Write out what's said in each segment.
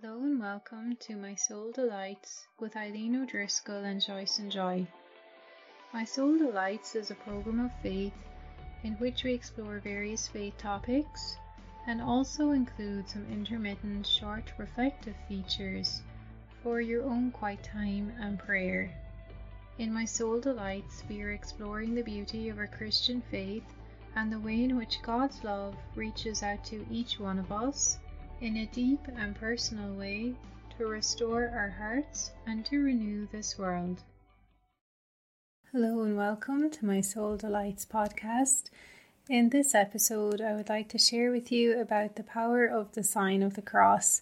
Hello and welcome to My Soul Delights with Eileen O'Driscoll and Joyce and Joy. My Soul Delights is a program of faith in which we explore various faith topics and also include some intermittent short reflective features for your own quiet time and prayer. In My Soul Delights, we are exploring the beauty of our Christian faith and the way in which God's love reaches out to each one of us in a deep and personal way to restore our hearts and to renew this world. Hello and welcome to my Soul Delights podcast. In this episode, I would like to share with you about the power of the sign of the cross.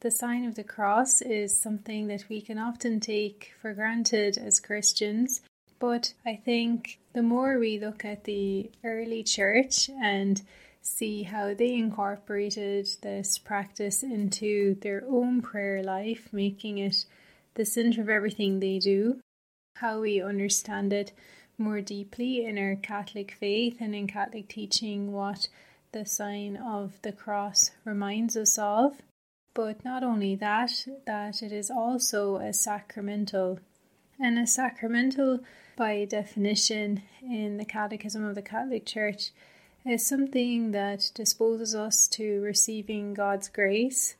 The sign of the cross is something that we can often take for granted as Christians, but I think the more we look at the early church and see how they incorporated this practice into their own prayer life, making it the center of everything they do, how we understand it more deeply in our Catholic faith and in Catholic teaching, what the sign of the cross reminds us of. But not only that, that it is also a sacramental. And a sacramental, by definition, in the Catechism of the Catholic Church, is something that disposes us to receiving God's grace.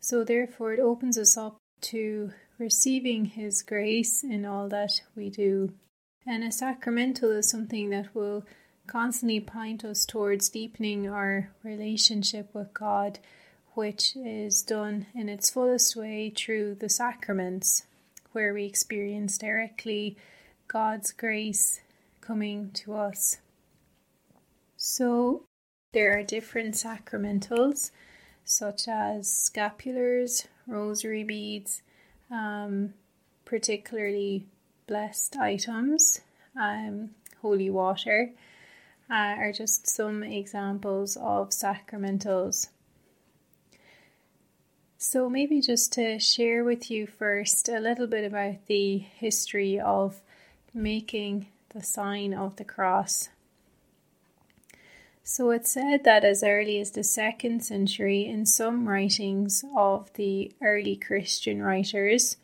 So, therefore, it opens us up to receiving His grace in all that we do. And a sacramental is something that will constantly point us towards deepening our relationship with God, which is done in its fullest way through the sacraments, where we experience directly God's grace coming to us. So there are different sacramentals, such as scapulars, rosary beads, um, particularly blessed items, um, holy water, uh, are just some examples of sacramentals. So, maybe just to share with you first a little bit about the history of making the sign of the cross. So it's said that as early as the second century, in some writings of the early Christian writers,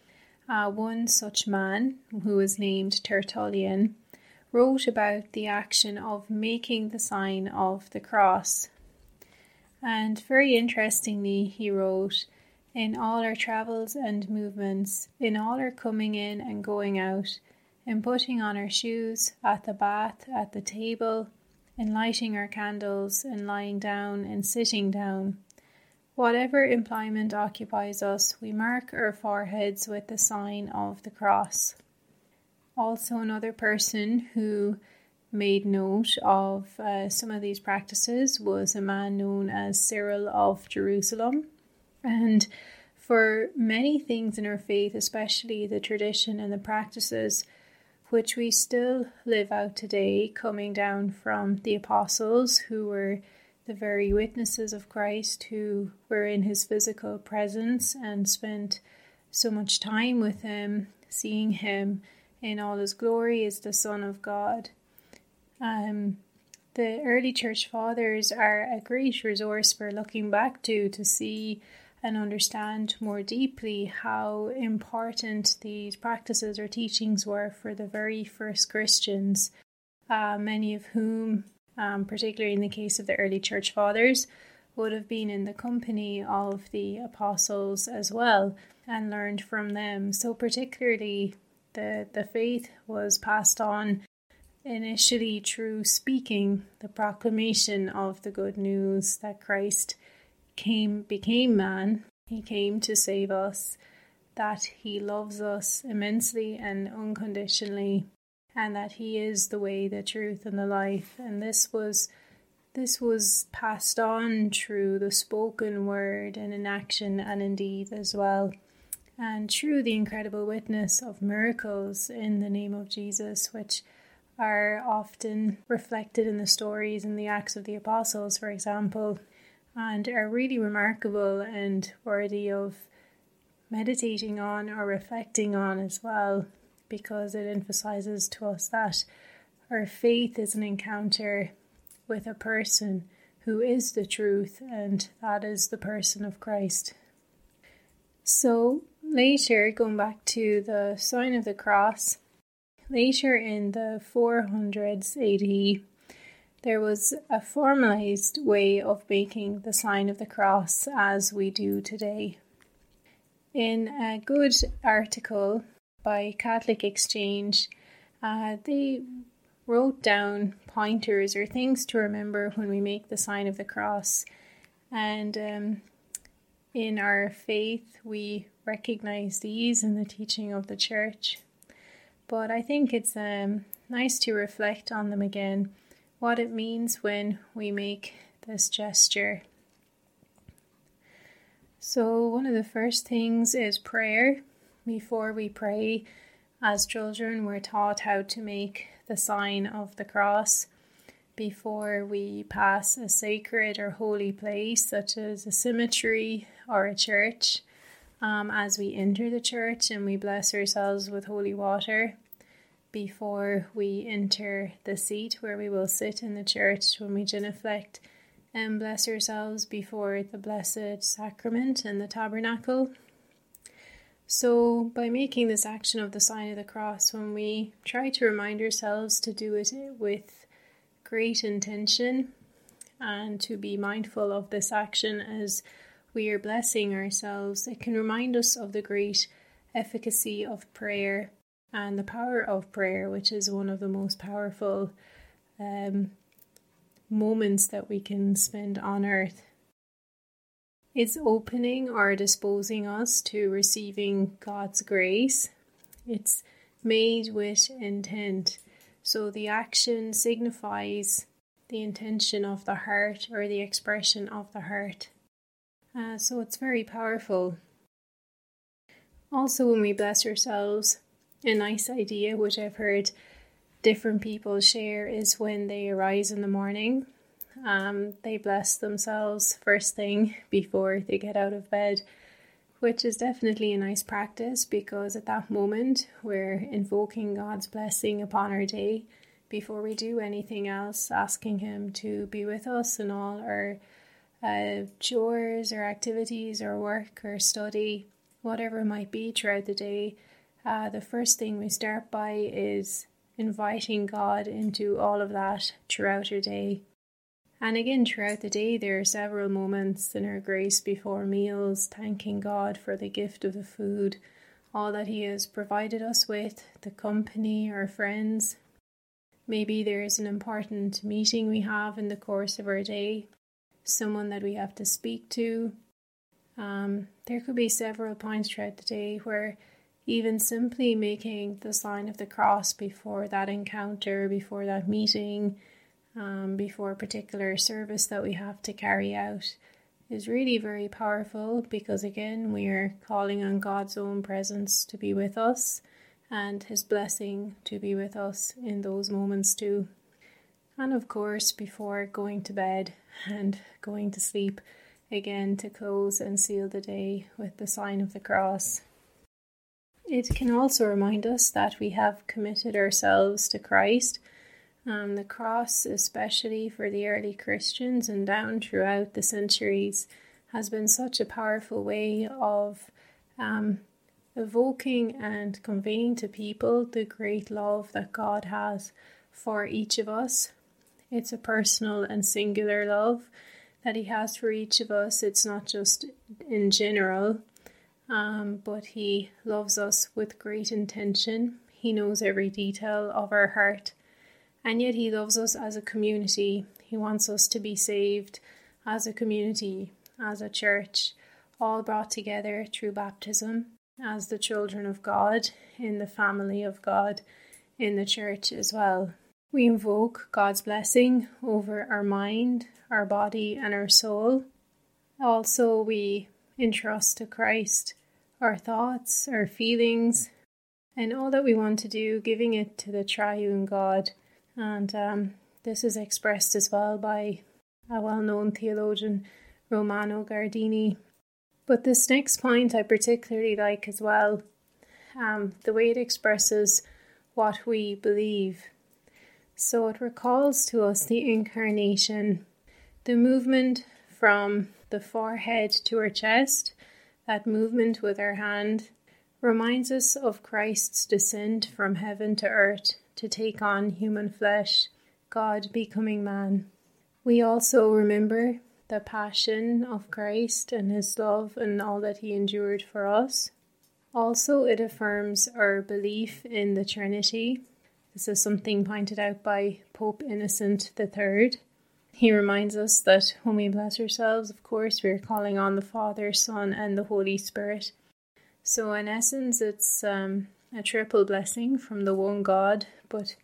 uh, one such man, who was named Tertullian, wrote about the action of making the sign of the cross. And very interestingly, he wrote, In all our travels and movements, in all our coming in and going out, in putting on our shoes, at the bath, at the table, in lighting our candles, in lying down, in sitting down. Whatever employment occupies us, we mark our foreheads with the sign of the cross. Also, another person who made note of uh, some of these practices was a man known as Cyril of Jerusalem. And for many things in our faith, especially the tradition and the practices, which we still live out today, coming down from the apostles who were the very witnesses of Christ, who were in his physical presence and spent so much time with him, seeing him in all his glory as the Son of God. Um, the early church fathers are a great resource for looking back to to see and understand more deeply how important these practices or teachings were for the very first Christians, uh, many of whom, um, particularly in the case of the early church fathers, would have been in the company of the apostles as well and learned from them. So, particularly, the, the faith was passed on initially through speaking, the proclamation of the good news that Christ came became man. He came to save us, that he loves us immensely and unconditionally, and that he is the way, the truth, and the life. And this was this was passed on through the spoken word and in action and in deed as well. And through the incredible witness of miracles in the name of Jesus, which are often reflected in the stories and the Acts of the Apostles, for example, and are really remarkable and worthy of meditating on or reflecting on as well, because it emphasizes to us that our faith is an encounter with a person who is the truth, and that is the person of Christ. So later, going back to the sign of the cross, later in the 400s AD, there was a formalized way of making the sign of the cross as we do today. In a good article by Catholic Exchange, uh, they wrote down pointers or things to remember when we make the sign of the cross. And um, in our faith, we recognize these in the teaching of the church. But I think it's um, nice to reflect on them again, what it means when we make this gesture. So, one of the first things is prayer. Before we pray, as children, we're taught how to make the sign of the cross before we pass a sacred or holy place, such as a cemetery or a church. Um, as we enter the church and we bless ourselves with holy water before we enter the seat where we will sit in the church when we genuflect and bless ourselves before the Blessed Sacrament in the tabernacle. So, by making this action of the sign of the cross, when we try to remind ourselves to do it with great intention and to be mindful of this action as we are blessing ourselves, it can remind us of the great efficacy of prayer and the power of prayer, which is one of the most powerful um, moments that we can spend on earth. It's opening or disposing us to receiving God's grace. It's made with intent. So the action signifies the intention of the heart or the expression of the heart. Uh, so it's very powerful. Also, when we bless ourselves, a nice idea which I've heard different people share is when they arise in the morning. Um, they bless themselves first thing before they get out of bed, which is definitely a nice practice because at that moment we're invoking God's blessing upon our day before we do anything else, asking Him to be with us in all our uh, chores or activities or work or study, whatever it might be throughout the day. Uh, the first thing we start by is inviting God into all of that throughout our day. And again, throughout the day, there are several moments in our grace before meals, thanking God for the gift of the food, all that He has provided us with, the company, our friends. Maybe there is an important meeting we have in the course of our day, someone that we have to speak to. Um, there could be several points throughout the day where even simply making the sign of the cross before that encounter, before that meeting, um, before a particular service that we have to carry out is really very powerful because, again, we are calling on God's own presence to be with us and His blessing to be with us in those moments too. And of course, before going to bed and going to sleep, again to close and seal the day with the sign of the cross. It can also remind us that we have committed ourselves to Christ. Um, the cross, especially for the early Christians and down throughout the centuries, has been such a powerful way of um, evoking and conveying to people the great love that God has for each of us. It's a personal and singular love that He has for each of us. It's not just in general, um, but He loves us with great intention. He knows every detail of our heart, and yet He loves us as a community. He wants us to be saved as a community, as a church, all brought together through baptism as the children of God in the family of God in the church as well. We invoke God's blessing over our mind, our body, and our soul. Also, we entrust to Christ our thoughts, our feelings, and all that we want to do, giving it to the triune God. And um, this is expressed as well by a well known theologian, Romano Guardini. But this next point I particularly like as well um, the way it expresses what we believe. So it recalls to us the incarnation, the movement from the forehead to our chest That movement with our hand reminds us of Christ's descent from heaven to earth to take on human flesh, God becoming man. We also remember the passion of Christ and his love and all that he endured for us. Also, it affirms our belief in the Trinity. This is something pointed out by Pope Innocent III. He reminds us that when we bless ourselves, of course, we're calling on the Father, Son, and the Holy Spirit. So, in essence, it's um, a triple blessing from the one God, but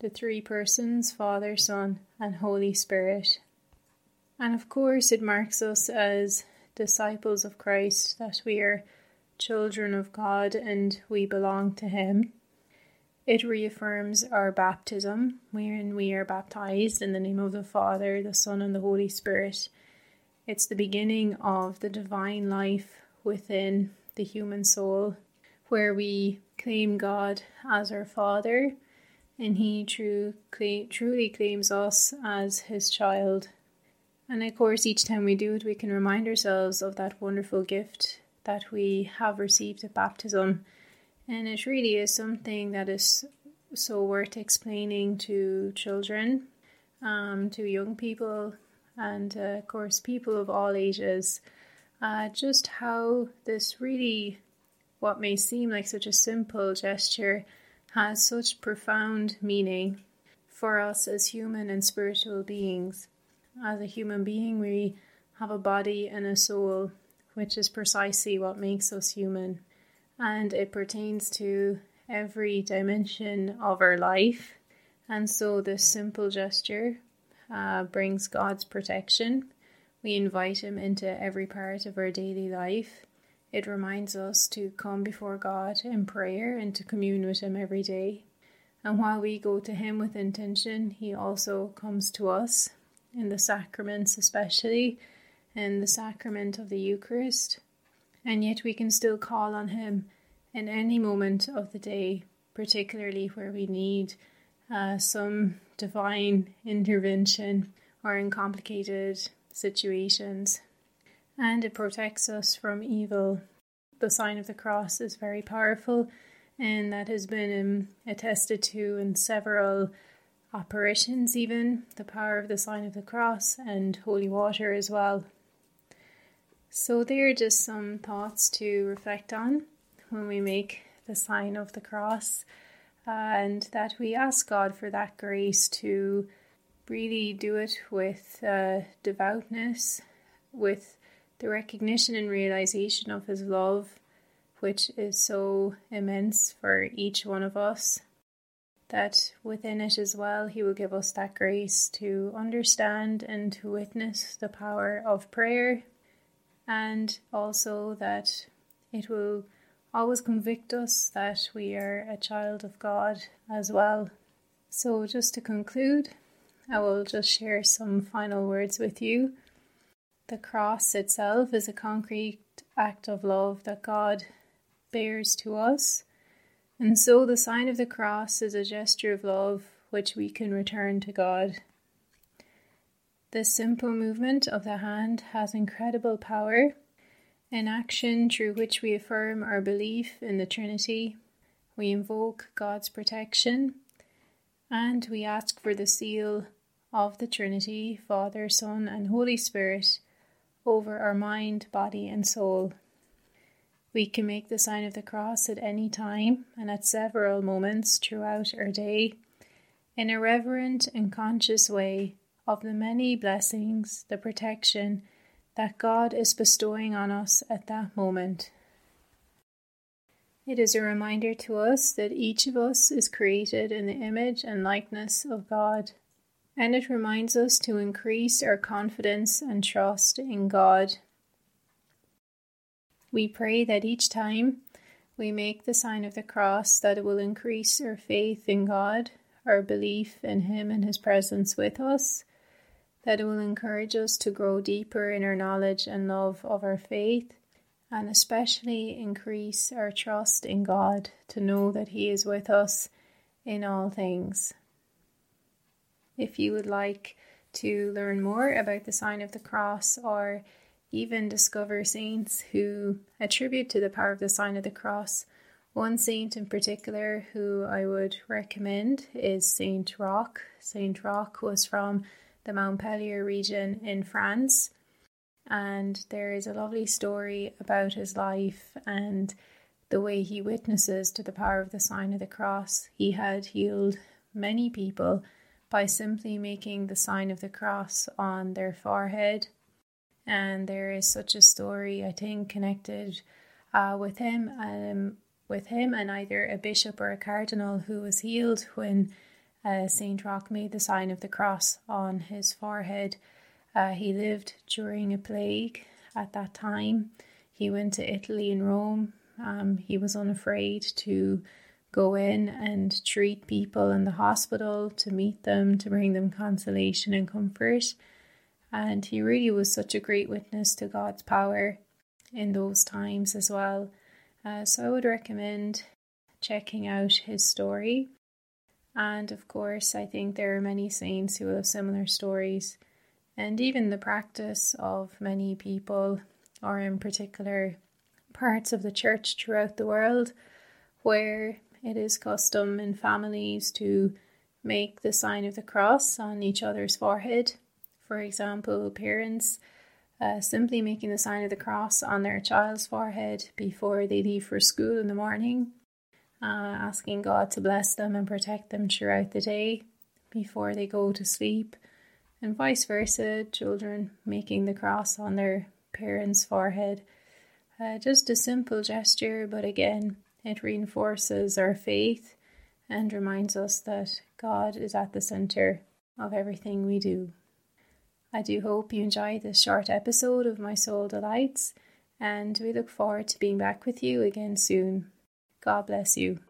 the three persons Father, Son, and Holy Spirit. And of course, it marks us as disciples of Christ that we are children of God and we belong to Him. It reaffirms our baptism, wherein we are baptized in the name of the Father, the Son, and the Holy Spirit. It's the beginning of the divine life within the human soul, where we claim God as our Father, and He true, truly claims us as His child. And of course, each time we do it, we can remind ourselves of that wonderful gift that we have received at baptism. And it really is something that is so worth explaining to children, um, to young people, and uh, of course, people of all ages. Uh, just how this really, what may seem like such a simple gesture, has such profound meaning for us as human and spiritual beings. As a human being, we have a body and a soul, which is precisely what makes us human. And it pertains to every dimension of our life. And so, this simple gesture uh, brings God's protection. We invite Him into every part of our daily life. It reminds us to come before God in prayer and to commune with Him every day. And while we go to Him with intention, He also comes to us in the sacraments, especially in the sacrament of the Eucharist, and yet we can still call on Him in any moment of the day, particularly where we need uh, some divine intervention or in complicated situations. And it protects us from evil. The sign of the cross is very powerful, and that has been um, attested to in several apparitions, even the power of the sign of the cross and holy water as well. So, there are just some thoughts to reflect on when we make the sign of the cross, uh, and that we ask God for that grace to really do it with uh, devoutness, with the recognition and realization of His love, which is so immense for each one of us. That within it as well, He will give us that grace to understand and to witness the power of prayer and also that it will always convict us that we are a child of God as well. So, just to conclude, I will just share some final words with you. The cross itself is a concrete act of love that God bears to us, and so the sign of the cross is a gesture of love which we can return to God. This simple movement of the hand has incredible power, an action through which we affirm our belief in the Trinity, we invoke God's protection, and we ask for the seal of the Trinity, Father, Son, and Holy Spirit over our mind, body, and soul. We can make the sign of the cross at any time and at several moments throughout our day in a reverent and conscious way of the many blessings, the protection that God is bestowing on us at that moment. It is a reminder to us that each of us is created in the image and likeness of God, and it reminds us to increase our confidence and trust in God. We pray that each time we make the sign of the cross that it will increase our faith in God, our belief in him and his presence with us, that will encourage us to grow deeper in our knowledge and love of our faith, and especially increase our trust in God to know that He is with us in all things. If you would like to learn more about the sign of the cross or even discover saints who attribute to the power of the sign of the cross. One saint in particular who I would recommend is Saint Roch. Saint Roch was from the Montpellier region in France, and there is a lovely story about his life and the way he witnesses to the power of the sign of the cross. He had healed many people by simply making the sign of the cross on their forehead. And there is such a story, I think, connected uh, with him, um, with him and either a bishop or a cardinal who was healed when uh, Saint Roch made the sign of the cross on his forehead. Uh, he lived during a plague at that time. He went to Italy and Rome. Um, he was unafraid to go in and treat people in the hospital, to meet them, to bring them consolation and comfort. And he really was such a great witness to God's power in those times as well. Uh, so I would recommend checking out his story. And of course, I think there are many saints who have similar stories. And even the practice of many people, or in particular parts of the church throughout the world, where it is custom in families to make the sign of the cross on each other's forehead. For example, parents uh, simply making the sign of the cross on their child's forehead before they leave for school in the morning, uh, asking God to bless them and protect them throughout the day before they go to sleep, and vice versa, children making the cross on their parents' forehead. Uh, just a simple gesture, but again, it reinforces our faith and reminds us that God is at the centre of everything we do. I do hope you enjoyed this short episode of My Soul Delights, and we look forward to being back with you again soon. God bless you.